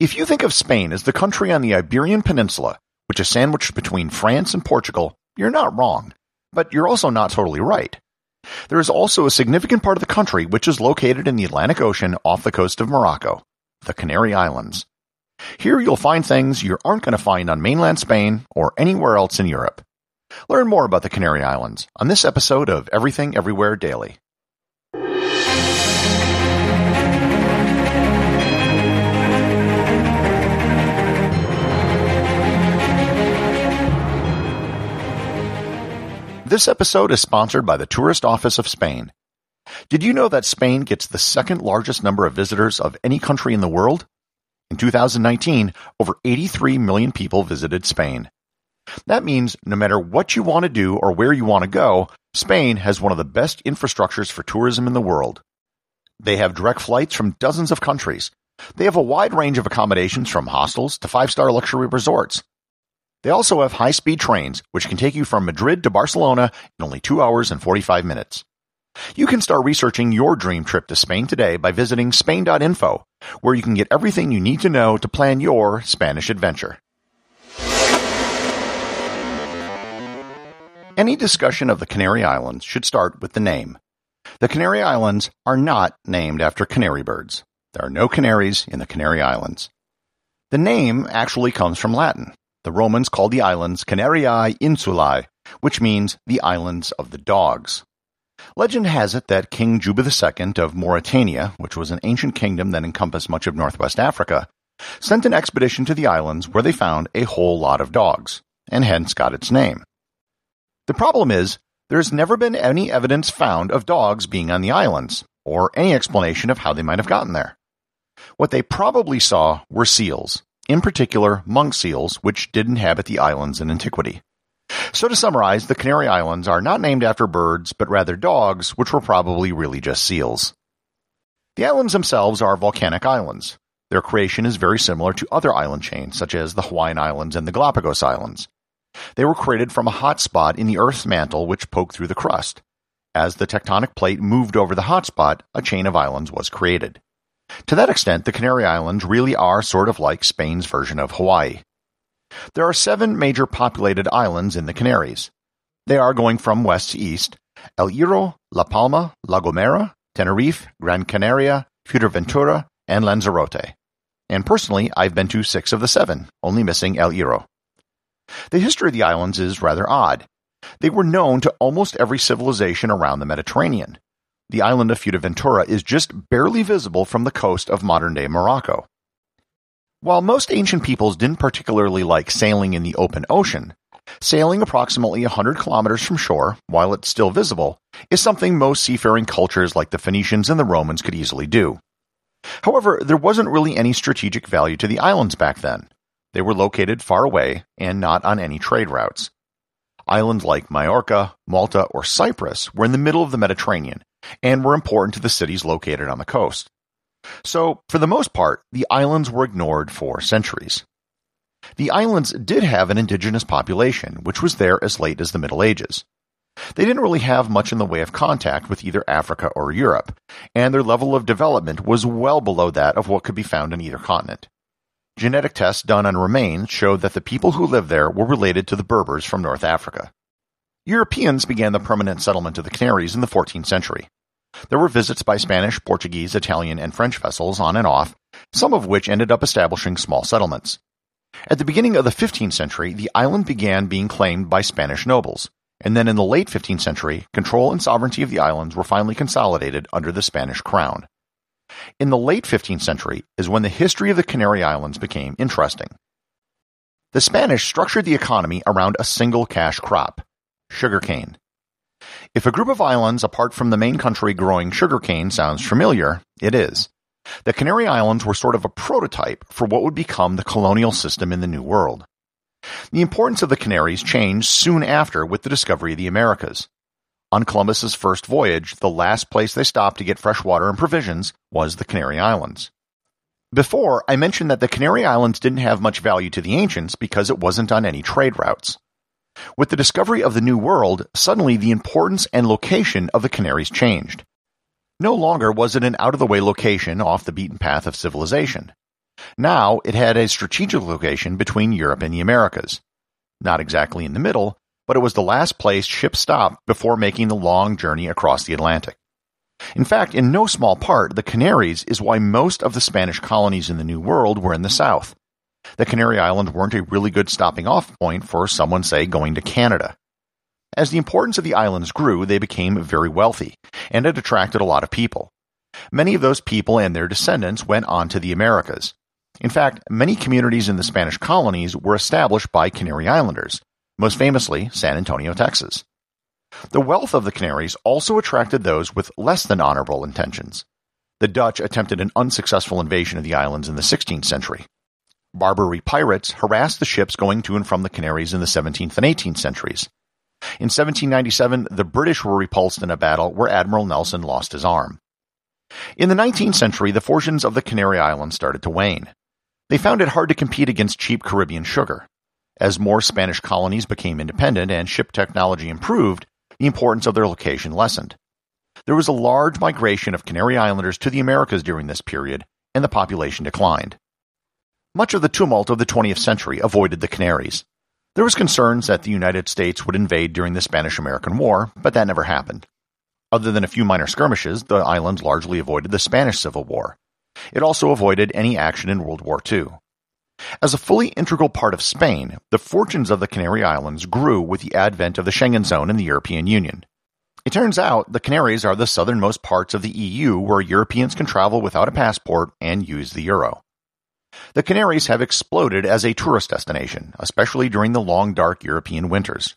If you think of Spain as the country on the Iberian Peninsula, which is sandwiched between France and Portugal, you're not wrong. But you're also not totally right. There is also a significant part of the country which is located in the Atlantic Ocean off the coast of Morocco, the Canary Islands. Here you'll find things you aren't going to find on mainland Spain or anywhere else in Europe. Learn more about the Canary Islands on this episode of Everything Everywhere Daily. This episode is sponsored by the Tourist Office of Spain. Did you know that Spain gets the second largest number of visitors of any country in the world? In 2019, over 83 million people visited Spain. That means no matter what you want to do or where you want to go, Spain has one of the best infrastructures for tourism in the world. They have direct flights from dozens of countries. They have a wide range of accommodations from hostels to five-star luxury resorts. They also have high-speed trains, which can take you from Madrid to Barcelona in only 2 hours and 45 minutes. You can start researching your dream trip to Spain today by visiting Spain.info, where you can get everything you need to know to plan your Spanish adventure. Any discussion of the Canary Islands should start with the name. The Canary Islands are not named after canary birds. There are no canaries in the Canary Islands. The name actually comes from Latin. The Romans called the islands Canariae Insulae, which means the islands of the dogs. Legend has it that King Juba II of Mauritania, which was an ancient kingdom that encompassed much of northwest Africa, sent an expedition to the islands where they found a whole lot of dogs, and hence got its name. The problem is, there has never been any evidence found of dogs being on the islands, or any explanation of how they might have gotten there. What they probably saw were seals, in particular monk seals, which did inhabit the islands in antiquity. So to summarize, the Canary Islands are not named after birds, but rather dogs, which were probably really just seals. The islands themselves are volcanic islands. Their creation is very similar to other island chains, such as the Hawaiian Islands and the Galapagos Islands. They were created from a hot spot in the Earth's mantle which poked through the crust. As the tectonic plate moved over the hot spot, a chain of islands was created. To that extent, the Canary Islands really are sort of like Spain's version of Hawaii. There are seven major populated islands in the Canaries. They are going from west to east El Hierro, La Palma, La Gomera, Tenerife, Gran Canaria, Fuerteventura, and Lanzarote. And personally, I've been to six of the seven, only missing El Hierro. The history of the islands is rather odd. They were known to almost every civilization around the Mediterranean the island of Fuerteventura is just barely visible from the coast of modern-day Morocco. While most ancient peoples didn't particularly like sailing in the open ocean, sailing approximately 100 kilometers from shore, while it's still visible, is something most seafaring cultures like the Phoenicians and the Romans could easily do. However, there wasn't really any strategic value to the islands back then. They were located far away and not on any trade routes. Islands like Majorca, Malta, or Cyprus were in the middle of the Mediterranean and were important to the cities located on the coast. So, for the most part, the islands were ignored for centuries. The islands did have an indigenous population, which was there as late as the Middle Ages. They didn't really have much in the way of contact with either Africa or Europe, and their level of development was well below that of what could be found in either continent. Genetic tests done on remains showed that the people who lived there were related to the Berbers from North Africa. Europeans began the permanent settlement of the Canaries in the 14th century. There were visits by Spanish, Portuguese, Italian, and French vessels on and off, some of which ended up establishing small settlements. At the beginning of the 15th century, the island began being claimed by Spanish nobles, and then in the late 15th century, control and sovereignty of the islands were finally consolidated under the Spanish crown. In the late 15th century is when the history of the Canary Islands became interesting. The Spanish structured the economy around a single cash crop, sugarcane. If a group of islands apart from the main country growing sugarcane sounds familiar, it is. The Canary Islands were sort of a prototype for what would become the colonial system in the New World. The importance of the Canaries changed soon after with the discovery of the Americas. On Columbus's first voyage, the last place they stopped to get fresh water and provisions was the Canary Islands. Before, I mentioned that the Canary Islands didn't have much value to the ancients because it wasn't on any trade routes. With the discovery of the New World, suddenly the importance and location of the Canaries changed. No longer was it an out of the way location off the beaten path of civilization. Now it had a strategic location between Europe and the Americas. Not exactly in the middle, but it was the last place ships stopped before making the long journey across the Atlantic. In fact, in no small part, the Canaries is why most of the Spanish colonies in the New World were in the south. The Canary Islands weren't a really good stopping off point for someone, say, going to Canada. As the importance of the islands grew, they became very wealthy, and it attracted a lot of people. Many of those people and their descendants went on to the Americas. In fact, many communities in the Spanish colonies were established by Canary Islanders, most famously San Antonio, Texas. The wealth of the Canaries also attracted those with less than honorable intentions. The Dutch attempted an unsuccessful invasion of the islands in the 16th century. Barbary pirates harassed the ships going to and from the Canaries in the 17th and 18th centuries. In 1797, the British were repulsed in a battle where Admiral Nelson lost his arm. In the 19th century, the fortunes of the Canary Islands started to wane. They found it hard to compete against cheap Caribbean sugar. As more Spanish colonies became independent and ship technology improved, the importance of their location lessened. There was a large migration of Canary Islanders to the Americas during this period, and the population declined. Much of the tumult of the 20th century avoided the Canaries. There was concerns that the United States would invade during the Spanish-American War, but that never happened. Other than a few minor skirmishes, the islands largely avoided the Spanish Civil War. It also avoided any action in World War II. As a fully integral part of Spain, the fortunes of the Canary Islands grew with the advent of the Schengen zone and the European Union. It turns out the Canaries are the southernmost parts of the EU where Europeans can travel without a passport and use the euro. The Canaries have exploded as a tourist destination, especially during the long dark European winters.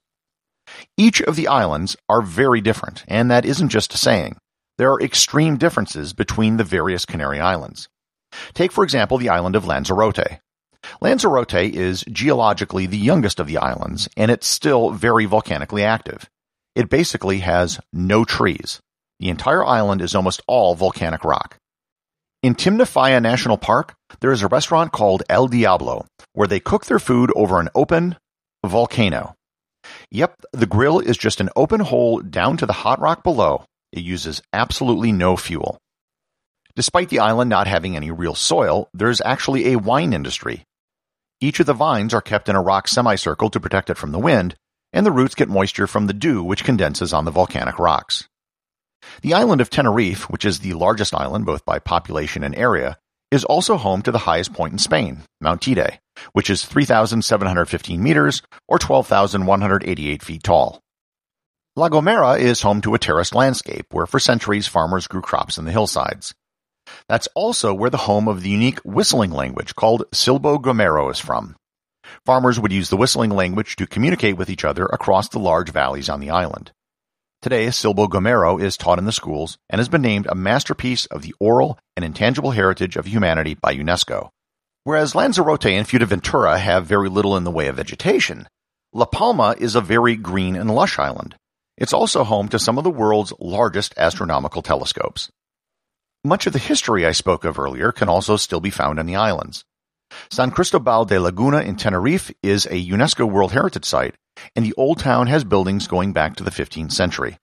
Each of the islands are very different, and that isn't just a saying. There are extreme differences between the various Canary Islands. Take, for example, the island of Lanzarote. Lanzarote is geologically the youngest of the islands, and it's still very volcanically active. It basically has no trees. The entire island is almost all volcanic rock. In Timanfaya National Park, there is a restaurant called El Diablo, where they cook their food over an open volcano. Yep, the grill is just an open hole down to the hot rock below. It uses absolutely no fuel. Despite the island not having any real soil, there's actually a wine industry. Each of the vines are kept in a rock semicircle to protect it from the wind, and the roots get moisture from the dew which condenses on the volcanic rocks. The island of Tenerife, which is the largest island both by population and area, is also home to the highest point in Spain, Mount Teide, which is 3,715 meters or 12,188 feet tall. La Gomera is home to a terraced landscape where for centuries farmers grew crops in the hillsides. That's also where the home of the unique whistling language called Silbo Gomero is from. Farmers would use the whistling language to communicate with each other across the large valleys on the island. Today, Silbo Gomero is taught in the schools and has been named a masterpiece of the oral and intangible heritage of humanity by UNESCO. Whereas Lanzarote and Fuerteventura have very little in the way of vegetation, La Palma is a very green and lush island. It's also home to some of the world's largest astronomical telescopes. Much of the history I spoke of earlier can also still be found on the islands. San Cristobal de Laguna in Tenerife is a UNESCO World Heritage Site and the old town has buildings going back to the 15th century.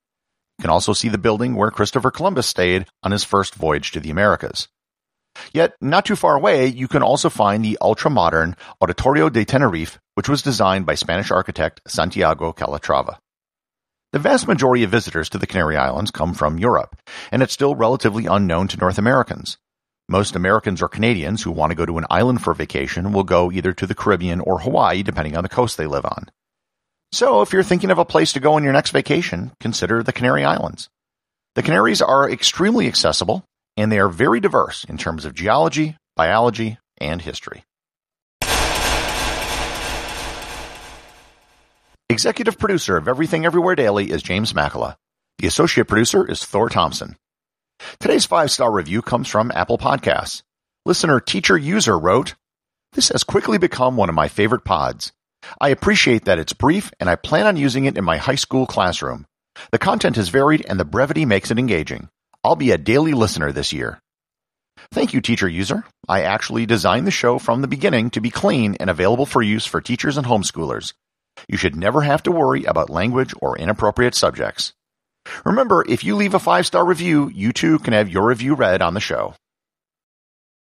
You can also see the building where Christopher Columbus stayed on his first voyage to the Americas. Yet, not too far away, you can also find the ultra-modern Auditorio de Tenerife, which was designed by Spanish architect Santiago Calatrava. The vast majority of visitors to the Canary Islands come from Europe, and it's still relatively unknown to North Americans. Most Americans or Canadians who want to go to an island for vacation will go either to the Caribbean or Hawaii, depending on the coast they live on. So if you're thinking of a place to go on your next vacation, consider the Canary Islands. The Canaries are extremely accessible and they are very diverse in terms of geology, biology, and history. Executive producer of Everything Everywhere Daily is James Makala. The associate producer is Thor Thompson. Today's five star review comes from Apple Podcasts. Listener Teacher User wrote, This has quickly become one of my favorite pods. I appreciate that it's brief and I plan on using it in my high school classroom. The content is varied and the brevity makes it engaging. I'll be a daily listener this year. Thank you, teacher user. I actually designed the show from the beginning to be clean and available for use for teachers and homeschoolers. You should never have to worry about language or inappropriate subjects. Remember, if you leave a five star review, you too can have your review read on the show.